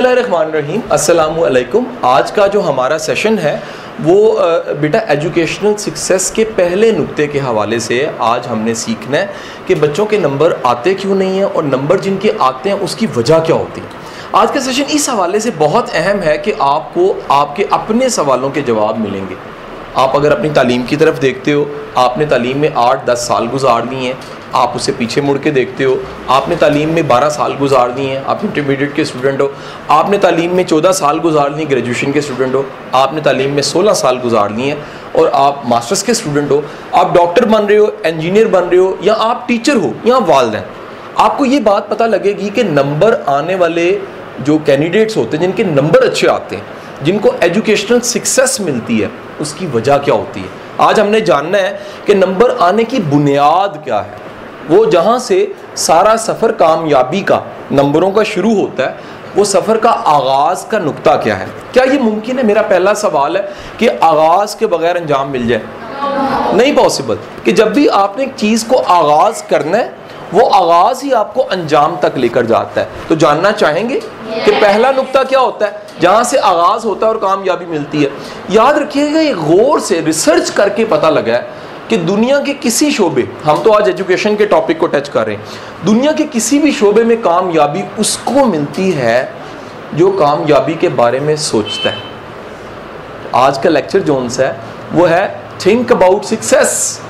रहीम अस्सलाम आज का जो हमारा सेशन है, वो बेटा एजुकेशनल सक्सेस के पहले नुक्ते के हवाले से आज हमने सीखना है कि बच्चों के नंबर आते क्यों नहीं हैं और नंबर जिनके आते हैं, उसकी वजह क्या होती है। आज का सेशन इस हवाले से बहुत अहम है कि आपको, आपके अपने सवालों के जवाब मिलेंगे। आप अगर अपनी तालीम की तरफ़ देखते हो, आपने तालीम में आठ, दस साल गुजार दिए हैं। आप उसे पीछे मुड़ के देखते हो। आपने तालीम में 12 साल गुजार दिए हैं। आप इंटरमीडिएट के स्टूडेंट हो। आपने तालीम में 14 साल गुजार लिए ग्रेजुएशन के स्टूडेंट हो। आपने तालीम में 16 साल गुजार लिए हैं। और आप मास्टर्स के स्टूडेंट हो। आप डॉक्टर बन रहे हो इंजीनियर बन रहे हो, या आप टीचर हो, या वालदेन। आपको ये बात पता लगेगी कि नंबर आने वाले जो कैंडिडेट्स होते हैं, जिनके नंबर अच्छे आते हैं जिनको एजुकेशनल सक्सेस मिलती है, उसकी वजह क्या होती है? आज हमने जानना है कि नंबर आने की बुनियाद क्या है। वो जहाँ से सारा सफ़र कामयाबी का, नंबरों का शुरू होता है, वो सफ़र का आगाज़ का नुकता क्या है? क्या ये मुमकिन है? मेरा पहला सवाल है कि आगाज़ के बगैर अंजाम मिल जाए। नहीं पॉसिबल कि जब भी आपने एक चीज़ को आगाज़ करना है वो आगाज़ ही आपको अंजाम तक लेकर जाता है। तो जानना चाहेंगे कि पहला नुकता क्या होता है? जहाँ से आगाज़ होता है और कामयाबी मिलती है। याद रखिएगा ये गौर से रिसर्च करके पता लगा है कि दुनिया के किसी शोबे हम तो आज एजुकेशन के टॉपिक को टच कर रहे हैं। दुनिया के किसी भी शोबे में कामयाबी उसको मिलती है जो कामयाबी के बारे में सोचता है। आज का लेक्चर जोन है वो है think about success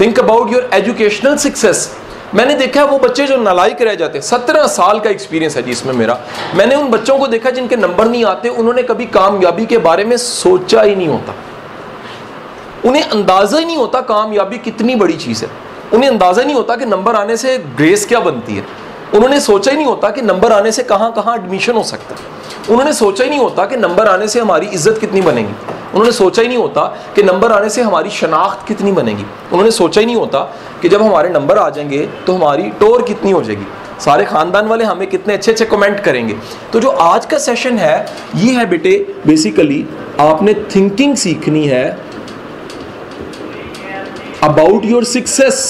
think about your educational success मैंने देखा है वो बच्चे जो नालायक रह जाते हैं। सत्रह साल का एक्सपीरियंस है जी इसमें मेरा। मैंने उन बच्चों को देखा जिनके नंबर नहीं आते, उन्होंने कभी कामयाबी के बारे में सोचा ही नहीं होता। उन्हें अंदाज़ा ही नहीं होता कामयाबी कितनी बड़ी चीज़ है। उन्हें अंदाज़ा नहीं होता कि नंबर आने से ग्रेस क्या बनती है। उन्होंने सोचा ही नहीं होता कि नंबर आने से कहाँ कहाँ एडमिशन हो सकता है। उन्होंने सोचा ही नहीं होता कि नंबर आने से हमारी इज़्ज़त कितनी बनेगी। उन्होंने सोचा ही नहीं होता कि नंबर आने से हमारी शनाख्त कितनी बनेगी। उन्होंने सोचा ही नहीं होता कि जब हमारे नंबर आ जाएँगे तो हमारी टोर कितनी हो जाएगी? सारे ख़ानदान वाले हमें कितने अच्छे अच्छे कमेंट करेंगे। तो जो आज का सेशन है, ये है बेटे बेसिकली आपने थिंकिंग सीखनी है अबाउट योर सक्सेस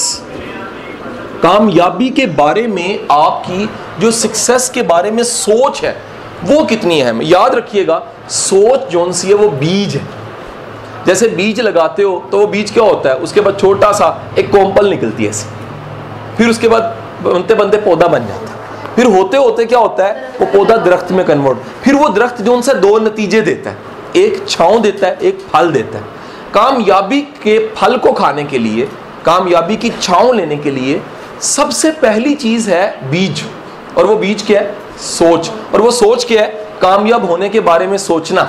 कामयाबी के बारे में आपकी जो सक्सेस के बारे में सोच है, वो कितनी है? याद रखिएगा, सोच जोन सी है, वो बीज है। जैसे बीज लगाते हो तो वो बीज क्या होता है? उसके बाद छोटा सा एक कोम्पल निकलती है फिर उसके बाद बनते बनते पौधा बन जाता है। फिर होते होते क्या होता है? वो पौधा दरख्त में कन्वर्ट फिर वो दरख्त जो उनसे दो नतीजे देता है। एक छाँव देता है, एक फल देता है। कामयाबी के फल को खाने के लिए, कामयाबी की छाँव लेने के लिए सबसे पहली चीज़ है बीज। और वो बीज क्या है? सोच। और वो सोच क्या है? कामयाब होने के बारे में सोचना।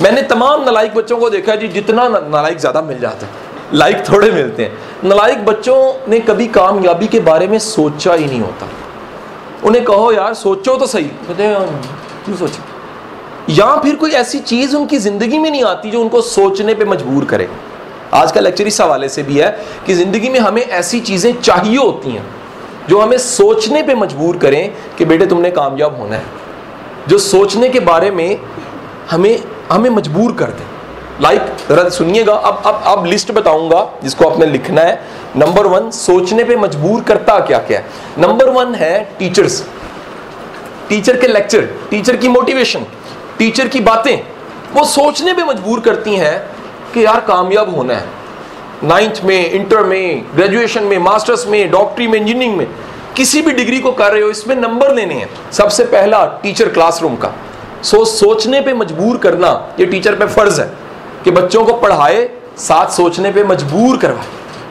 मैंने तमाम नलायक बच्चों को देखा जी, जितना नलायक ज़्यादा मिल जाता है। लाइक थोड़े मिलते हैं। नलायक बच्चों ने कभी कामयाबी के बारे में सोचा ही नहीं होता। उन्हें कहो, यार, सोचो तो सही। कहते क्यों सोचो? या फिर कोई ऐसी चीज़ उनकी ज़िंदगी में नहीं आती जो उनको सोचने पर मजबूर करे। आज का लेक्चर इस हवाले से भी है कि ज़िंदगी में हमें ऐसी चीज़ें चाहिए होती हैं, जो हमें सोचने पे मजबूर करें कि बेटे, तुमने कामयाब होना है। जो सोचने के बारे में हमें हमें मजबूर कर दें। लाइक like, सुनिएगा अब अब अब लिस्ट बताऊँगा जिसको आपने लिखना है। नंबर वन सोचने पे मजबूर करता क्या क्या है? नंबर वन है टीचर्स टीचर के लेक्चर टीचर की मोटिवेशन टीचर की बातें वो सोचने पे मजबूर करती हैं कि यार कामयाब होना है। नाइन्थ में इंटर में ग्रेजुएशन में मास्टर्स में डॉक्टरी में इंजीनियरिंग में किसी भी डिग्री को कर रहे हो इसमें नंबर लेने हैं। सबसे पहला टीचर क्लासरूम का। सो सोचने पे मजबूर करना, ये टीचर पे फ़र्ज़ है कि बच्चों को पढ़ाए, साथ सोचने पे मजबूर करवाए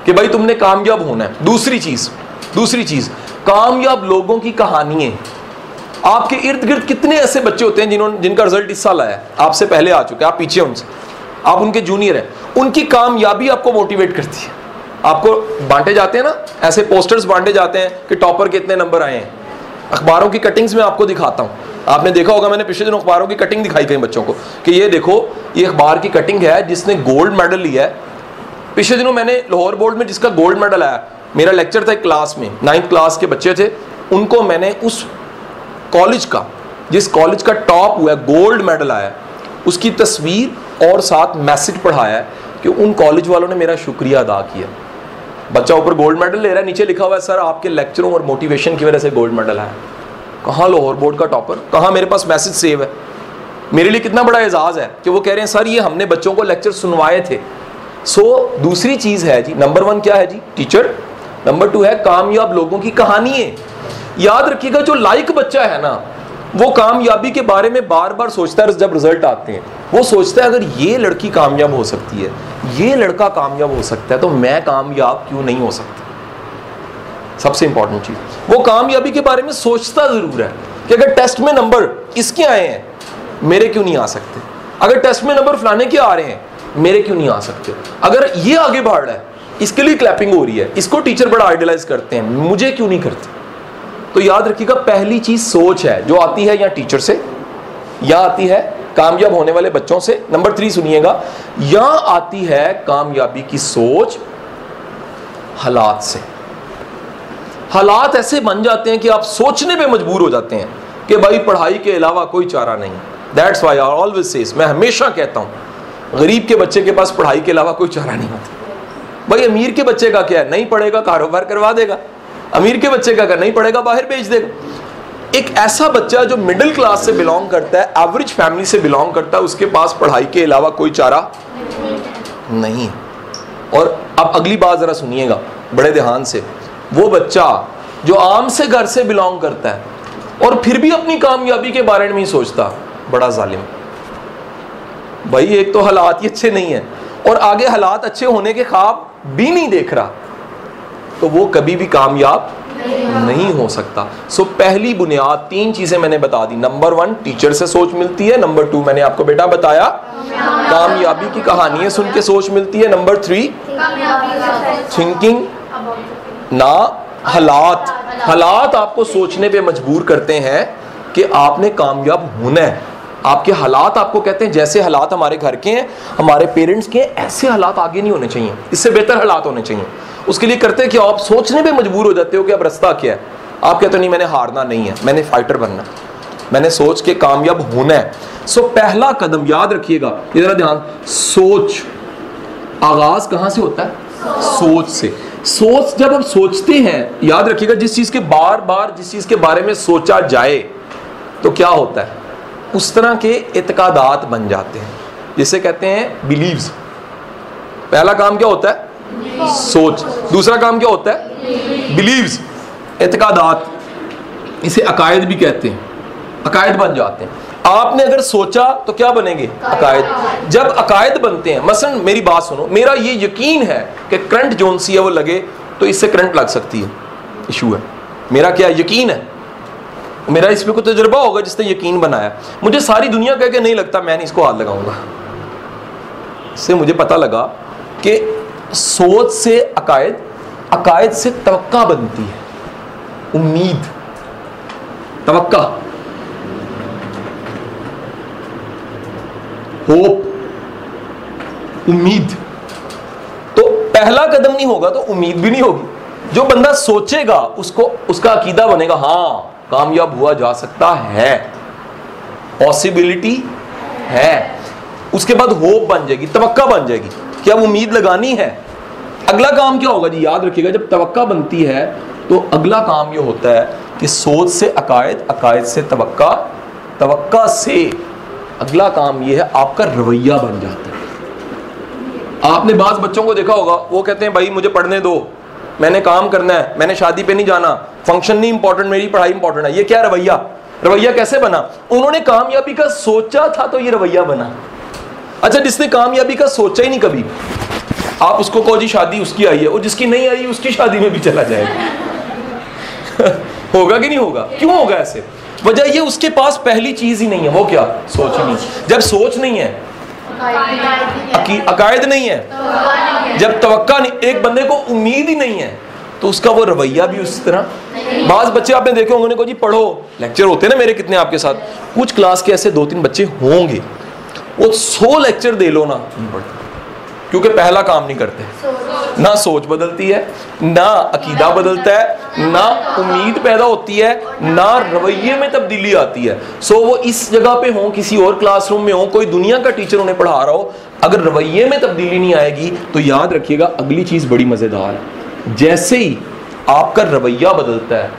कि भाई तुमने कामयाब होना है। दूसरी चीज़ दूसरी चीज़, कामयाब लोगों की कहानियाँ आपके इर्द गिर्द कितने ऐसे बच्चे होते हैं जिन्होंने, जिनका रिज़ल्ट इस साल आया आपसे पहले आ चुके हैं, आप पीछे उनसे। आप उनके जूनियर हैं। उनकी कामयाबी आपको मोटिवेट करती है। आपको बांटे जाते हैं ना, ऐसे पोस्टर्स बांटे जाते हैं कि टॉपर के इतने नंबर आए हैं। अखबारों की कटिंग्स में आपको दिखाता हूँ। आपने देखा होगा, मैंने पिछले दिनों अखबारों की कटिंग दिखाई कई बच्चों को कि ये देखो, ये अखबार की कटिंग है जिसने गोल्ड मेडल लिया है। पिछले दिनों मैंने लाहौर बोर्ड में जिसका गोल्ड मेडल आया, मेरा लेक्चर था एक क्लास में नाइन्थ क्लास के बच्चे थे, उनको मैंने उस कॉलेज का, जिस कॉलेज का टॉप हुआ है गोल्ड मेडल आया, उसकी तस्वीर और साथ मैसेज पढ़ाया कि उन कॉलेज वालों ने मेरा शुक्रिया अदा किया। बच्चा ऊपर गोल्ड मेडल ले रहा है नीचे लिखा हुआ है सर आपके लेक्चरों और मोटिवेशन की वजह से गोल्ड मेडल है। कहाँ लाहौर बोर्ड का टॉपर कहाँ मेरे पास मैसेज सेव है? मेरे लिए कितना बड़ा एजाज़ है कि वो कह रहे हैं सर ये हमने बच्चों को लेक्चर सुनवाए थे। सो so, दूसरी चीज़ है जी नंबर वन क्या है जी? टीचर नंबर टू है कामयाब लोगों की कहानी है। याद रखिएगा जो लाइक बच्चा है ना वो कामयाबी के बारे में बार बार सोचता है जब रिज़ल्ट आते हैं। वो सोचता है, अगर ये लड़की कामयाब हो सकती है, ये लड़का कामयाब हो सकता है तो मैं कामयाब क्यों नहीं हो सकता? सबसे इंपॉर्टेंट चीज़। वो कामयाबी के बारे में सोचता ज़रूर है कि अगर टेस्ट में नंबर इसके आए हैं, मेरे क्यों नहीं आ सकते? अगर टेस्ट में नंबर फलाने के आ रहे हैं, मेरे क्यों नहीं आ सकते? अगर ये आगे बढ़ रहा है, इसके लिए क्लैपिंग हो रही है, इसको टीचर बड़ा आइडियलाइज करते हैं, मुझे क्यों नहीं करते? तो याद रखिएगा, पहली चीज़ सोच है, जो आती है या टीचर से, या आती है कामयाब होने वाले बच्चों से नंबर थ्री सुनिएगा। या आती है कामयाबी की सोच हालात से। हालात ऐसे बन जाते हैं कि आप सोचने पे मजबूर हो जाते हैं कि भाई पढ़ाई के अलावा कोई चारा नहीं। That's why I always says मैं हमेशा कहता हूँ, गरीब के बच्चे के पास पढ़ाई के अलावा कोई चारा नहीं होता। भाई अमीर के बच्चे का क्या है? नहीं पढ़ेगा, कारोबार करवा देगा। अमीर के बच्चे का नहीं पढ़ेगा, बाहर भेज देगा। एक ऐसा बच्चा जो मिडिल क्लास से बिलोंग करता है एवरेज फैमिली से बिलोंग करता है, उसके पास पढ़ाई के अलावा कोई चारा नहीं। और अब अगली बात जरा सुनिएगा, बड़े ध्यान से। वो बच्चा जो आम से घर से बिलोंग करता है, और फिर भी अपनी कामयाबी के बारे में ही सोचता, बड़ा जालिम। भाई, एक तो हालात ही अच्छे नहीं है, और आगे हालात अच्छे होने के ख्वाब भी नहीं देख रहा। तो वो कभी भी कामयाब नहीं हो सकता। सो so, पहली बुनियाद तीन चीज़ें मैंने बता दी। नंबर वन टीचर से सोच मिलती है। नंबर टू मैंने आपको बेटा बताया कामयाबी की कहानियाँ सुन के सोच मिलती है। नंबर थ्री थिंकिंग ना हालात। हालात आपको सोचने पे मजबूर करते हैं कि आपने कामयाब होना है। आपके हालात आपको कहते हैं जैसे हालात हमारे घर के हैं हमारे पेरेंट्स के ऐसे हालात आगे नहीं होने चाहिए। इससे बेहतर हालात होने चाहिए। उसके लिए करते क्या आप सोचने पे मजबूर हो जाते हो कि अब रास्ता क्या है। आप कहते हो, नहीं, मैंने हारना नहीं है, मैंने फाइटर बनना मैंने सोच के कामयाब होना है। सो पहला कदम याद रखिएगा जरा ध्यान। सोच। आगाज़ कहाँ से होता है? सोच से। सोच, जब हम सोचते हैं, याद रखिएगा, जिस चीज़ के बार बार जिस चीज़ के बारे में सोचा जाए तो क्या होता है? उस तरह के इतकादात बन जाते हैं। जिसे कहते हैं बिलीव्स पहला काम क्या होता है? सोच। दूसरा काम क्या होता है? बिलीव्स एतकादात इसे अकायद भी कहते हैं। अकायद बन जाते हैं। आपने अगर सोचा तो क्या बनेंगे? अकायद। जब अकायद बनते हैं, मसलन मेरी बात सुनो, मेरा ये यकीन है कि करंट जोन सी है वो लगे तो इससे करंट लग सकती है। इशू है। मेरा क्या यकीन है? मेरा इस पर कोई तजर्बा होगा जिसने यकीन बनाया। मुझे सारी दुनिया कह के नहीं लगता, मैं नहीं इसको हाथ लगाऊँगा। इससे मुझे पता लगा कि सोच से अकायद अकायद से तवक्का बनती है। उम्मीद। तवक्का। होप। उम्मीद। तो पहला कदम नहीं होगा तो उम्मीद भी नहीं होगी। जो बंदा सोचेगा, उसको, उसका अकीदा बनेगा हाँ कामयाब हुआ जा सकता है। पॉसिबिलिटी है। उसके बाद होप बन जाएगी, तवक्का बन जाएगी। कि अब उम्मीद लगानी है। अगला काम क्या होगा? जी, याद रखिएगा, जब तवक्का बनती है तो अगला काम ये होता है कि सोच से अकायद अकायद से तवक्का तवक्का से अगला काम ये है, आपका रवैया बन जाता है। आपने बाज बच्चों को देखा होगा, वो कहते हैं, भाई, मुझे पढ़ने दो। मैंने काम करना है, मैंने शादी पे नहीं जाना। फ़ंक्शन नहीं इंपॉर्टेंट मेरी पढ़ाई इंपॉर्टेंट है। ये क्या रवैया? रवैया कैसे बना? उन्होंने कामयाबी का सोचा था तो ये रवैया बना। अच्छा जिसने कामयाबी का सोचा ही नहीं कभी, आप उसको कहो जी, शादी उसकी आई है, और जिसकी नहीं आई, उसकी शादी में भी चला जाएगा। होगा कि नहीं होगा? क्यों होगा ऐसे? वजह ये, उसके पास पहली चीज़ ही नहीं है, वो क्या? सोच ही नहीं। जब सोच नहीं है अकायद नहीं है, जब नहीं, एक बंदे को उम्मीद ही नहीं है तो उसका वो रवैया भी उस तरह। बाज बच्चे आपने देखे होंगे जी, पढ़ो। लेक्चर होते हैं ना मेरे कितने आपके साथ। कुछ क्लास के ऐसे दो तीन बच्चे होंगे वो सो लेक्चर दे लो ना। क्योंकि पहला काम नहीं करते। ना सोच बदलती है, ना अकीदा बदलता है, ना उम्मीद पैदा होती है, ना रवैये में तब्दीली आती है। सो वो इस जगह पे हो, किसी और क्लासरूम में हो, कोई दुनिया का टीचर उन्हें पढ़ा रहा हो, अगर रवैये में तब्दीली नहीं आएगी तो याद रखिएगा, अगली चीज़ बड़ी मज़ेदार है। जैसे ही आपका रवैया बदलता है,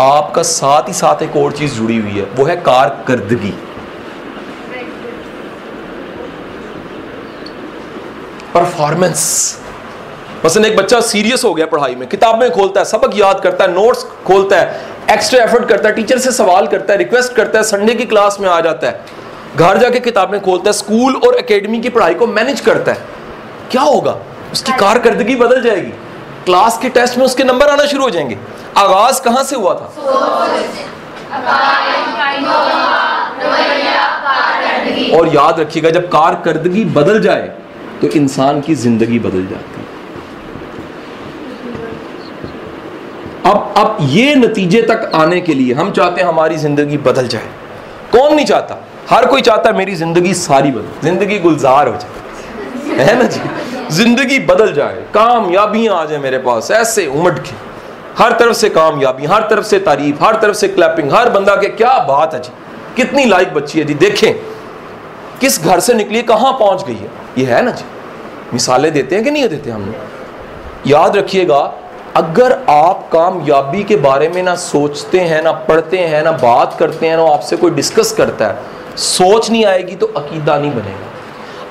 आपका साथ ही साथ एक और चीज़ जुड़ी हुई है, वो है कारकर्दगी। परफॉर्मेंस मसलन एक बच्चा सीरियस हो गया पढ़ाई में। किताबें खोलता है सबक याद करता है नोट्स खोलता है एक्स्ट्रा एफर्ट करता है टीचर से सवाल करता है रिक्वेस्ट करता है संडे की क्लास में आ जाता है। घर जाके किताबें खोलता है स्कूल और एकेडमी की पढ़ाई को मैनेज करता है। क्या होगा? उसकी कारकर्दगी बदल जाएगी। क्लास के टेस्ट में उसके नंबर आना शुरू हो जाएँगे। आगाज़ कहाँ से हुआ था? और याद रखिएगा जब कारकर्दगी बदल जाए तो इंसान की ज़िंदगी बदल जाती है। अब अब ये नतीजे तक आने के लिए हम चाहते हैं हमारी ज़िंदगी बदल जाए। कौन नहीं चाहता? हर कोई चाहता है मेरी ज़िंदगी सारी बदल, ज़िंदगी गुलजार हो जाए। है ना जी? ज़िंदगी बदल जाए। कामयाबियाँ आ जाए मेरे पास, ऐसे उमट के। हर तरफ़ से कामयाबी, हर तरफ़ से तारीफ़, हर तरफ़ से क्लैपिंग, हर बंदा के क्या बात है जी? कितनी लाइक बच्ची है जी? देखें। किस घर से निकली, कहाँ पहुँच गई है? ये है ना जी। मिसालें देते हैं कि नहीं देते हम याद रखिएगा, अगर आप कामयाबी के बारे में ना सोचते हैं, ना पढ़ते हैं, ना बात करते हैं, ना आपसे कोई डिस्कस करता है, सोच नहीं आएगी तो अकीदा नहीं बनेगा।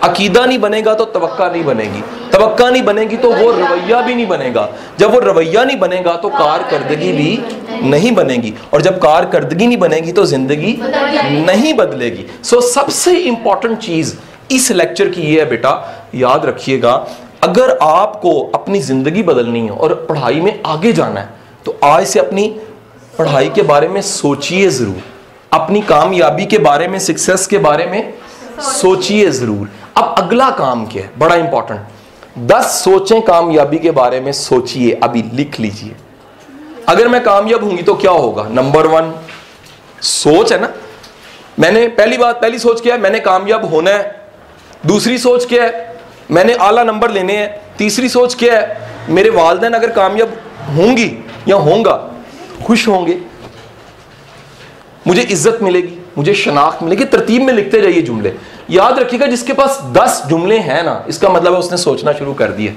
अकीदा नहीं बनेगा तो तवक्का नहीं बनेगी। तवक्का नहीं बनेगी तो वो रवैया भी नहीं बनेगा। जब वो रवैया नहीं बनेगा तो कारकर्दगी भी नहीं बनेगी। और जब कारकर्दगी नहीं बनेगी तो ज़िंदगी नहीं बदलेगी। सो सबसे इंपॉर्टेंट चीज़ इस लेक्चर की ये है बेटा, याद रखिएगा, अगर आपको अपनी ज़िंदगी बदलनी है और पढ़ाई में आगे जाना है तो आज से अपनी पढ़ाई के बारे में सोचिए ज़रूर। अपनी कामयाबी के बारे में सक्सेस के बारे में सोचिए ज़रूर। अब अगला काम क्या है? बड़ा इंपॉर्टेंट दस सोचें कामयाबी के बारे में सोचिए, अभी लिख लीजिए। अगर मैं कामयाब होंगी तो क्या होगा? नंबर वन सोच है ना? मैंने पहली बात, पहली सोच क्या है? मैंने कामयाब होना है। दूसरी सोच क्या है? मैंने आला नंबर लेने हैं। तीसरी सोच क्या है? मेरे वालदेन अगर कामयाब होंगी या होंगे, खुश होंगे। मुझे इज़्ज़त मिलेगी। मुझे शनाख्त मिलेगी तरतीब में लिखते जाइए जुमले। याद रखिएगा, जिसके पास दस जुमले हैं ना, इसका मतलब है उसने सोचना शुरू कर दिया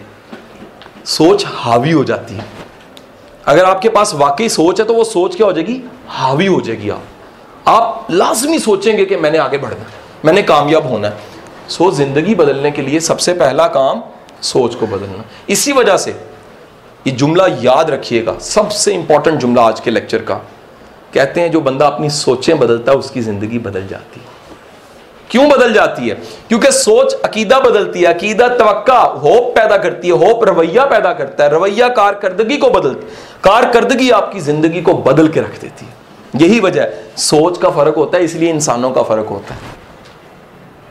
सोच हावी हो जाती है। अगर आपके पास वाकई सोच है तो वो सोच क्या हो जाएगी? हावी हो जाएगी आप। आप लाजमी सोचेंगे कि मैंने आगे बढ़ना मैंने कामयाब होना है। सो ज़िंदगी बदलने के लिए सबसे पहला काम सोच को बदलना। इसी वजह से ये जुमला याद रखिएगा, सबसे इंपॉर्टेंट जुमला आज के लेक्चर का। कहते हैं, जो बंदा अपनी सोचें बदलता है, उसकी ज़िंदगी बदल जाती है। क्यों बदल जाती है? क्योंकि सोच अकीदा बदलती है। अकीदा तवक्का, होप पैदा करती है। होप रवैया पैदा करता है। रवैया कारकर्दगी को बदलती कारकर्दगी आपकी ज़िंदगी को बदल के रख देती है। यही वजह है। सोच का फ़र्क होता है, इसलिए इंसानों का फ़र्क होता है।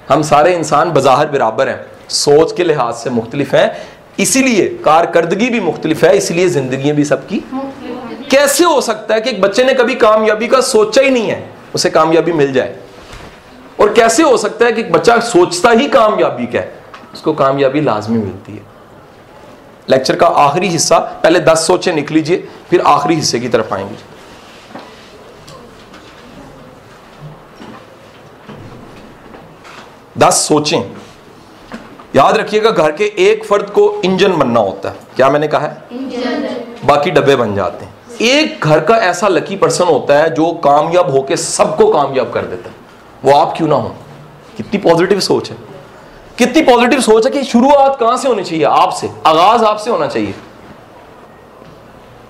हम सारे इंसान बजाहर बराबर हैं। सोच के लिहाज से मुख्तलिफ़ हैं। इसीलिए कारकर्दगी भी मुख्तलिफ़ है, इसलिए ज़िंदगी भी सबकी कैसे हो सकता है कि एक बच्चे ने कभी कामयाबी का सोचा ही नहीं है उसे कामयाबी मिल जाए? और कैसे हो सकता है कि एक बच्चा सोचता ही कामयाबी का है उसको कामयाबी लाजमी मिलती है? लेक्चर का आखिरी हिस्सा पहले दस सोचे निकल लीजिए फिर आखिरी हिस्से की तरफ़ आएँगे। दस सोचें। याद रखिएगा घर के एक फर्द को इंजन बनना होता है। क्या मैंने कहा है? बाकी डब्बे बन जाते हैं। एक घर का ऐसा लकी पर्सन होता है जो कामयाब होकर सबको कामयाब कर देता है। वो आप क्यों ना हो? कितनी पॉजिटिव सोच है। कितनी पॉजिटिव सोच है कि शुरुआत कहाँ से होनी चाहिए? आपसे। आगाज़ आपसे होना चाहिए।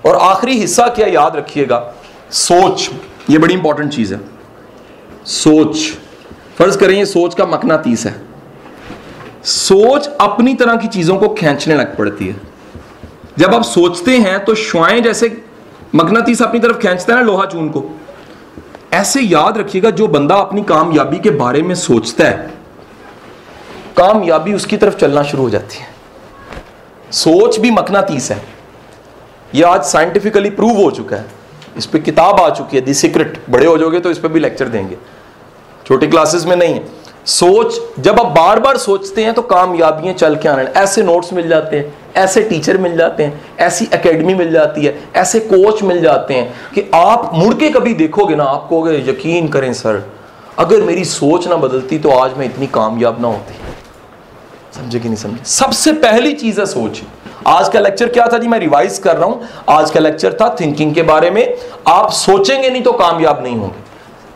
और आखिरी हिस्सा क्या याद रखिएगा? सोच। ये बड़ी इंपॉर्टेंट चीज़ है। सोच। फ़र्ज़ करें ये सोच का मकना तीस है। सोच अपनी तरह की चीज़ों को खींचने लग पड़ती है। जब आप सोचते हैं तो श्वाएँ जैसे मकनातीस अपनी तरफ़ खींचता है ना लोहा चून को। ऐसे याद रखिएगा जो बंदा अपनी कामयाबी के बारे में सोचता है, कामयाबी उसकी तरफ़ चलना शुरू हो जाती है। सोच भी मकनातीस है। यह आज साइंटिफिकली प्रूव हो चुका है। इस पर किताब आ चुकी है, दी सीक्रेट। बड़े हो जाओगे तो इस पर भी लेक्चर देंगे। छोटी क्लासेस में नहीं है। सोच, जब आप बार बार सोचते हैं तो कामयाबियाँ चल के आने, ऐसे नोट्स मिल जाते हैं, ऐसे टीचर मिल जाते हैं, ऐसी एकेडमी मिल जाती है, ऐसे कोच मिल जाते हैं कि आप मुड़ के कभी देखोगे ना, आप कहोगे, यकीन करें सर, अगर मेरी सोच ना बदलती तो आज मैं इतनी कामयाब ना होती। समझे कि नहीं समझे? सबसे पहली चीज़ है सोच। आज का लेक्चर क्या था जी? मैं रिवाइज कर रहा हूँ। आज का लेक्चर था थिंकिंग के बारे में। आप सोचेंगे नहीं तो कामयाब नहीं होंगे।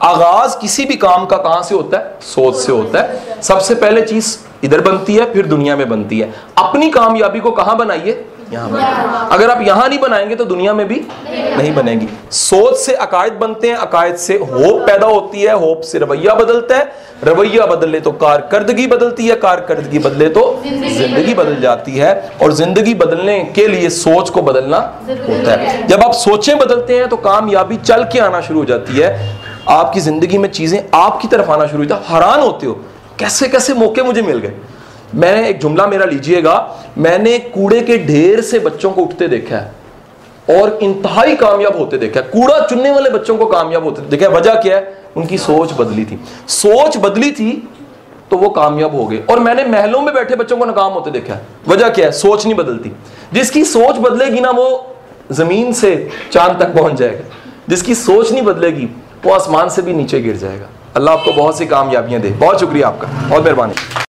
आगाज़ किसी भी काम का कहाँ से होता है? सोच से होता है। सबसे पहले चीज़ इधर बनती है, फिर दुनिया में बनती है। अपनी कामयाबी को कहाँ बनाइए? यहाँ बनाइए। अगर आप यहाँ नहीं बनाएँगे तो दुनिया में भी नहीं बनेगी। सोच से अकायद बनते हैं, अकायद से होप पैदा होती है, होप से रवैया बदलता है। रवैया बदले तो कारकर्दगी बदलती है, कारकर्दगी बदले तो ज़िंदगी बदल जाती है। और ज़िंदगी बदलने के लिए सोच को बदलना होता है। जब आप सोचें बदलते हैं तो कामयाबी चल के आना शुरू हो जाती है। आपकी ज़िंदगी में चीज़ें आपकी तरफ़ आना शुरू हुई है हैरान होते हो। कैसे कैसे मौके मुझे मिल गए? मैं एक जुमला मेरा लीजिएगा, मैंने कूड़े के ढेर से बच्चों को उठते देखा है और इंतहाई कामयाब होते देखा है। कूड़ा चुनने वाले बच्चों को कामयाब होते देखा है। वजह क्या है? उनकी सोच बदली थी। सोच बदली थी तो वो कामयाब हो गए और मैंने महलों में बैठे बच्चों को नाकाम होते देखा है। वजह क्या है? सोच नहीं बदलती। जिसकी सोच बदलेगी ना वो ज़मीन से चाँद तक पहुँच जाएगा। जिसकी सोच नहीं बदलेगी वो आसमान से भी नीचे गिर जाएगा। अल्लाह आपको बहुत सी कामयाबियाँ दे। बहुत शुक्रिया आपका। बहुत मेहरबानी।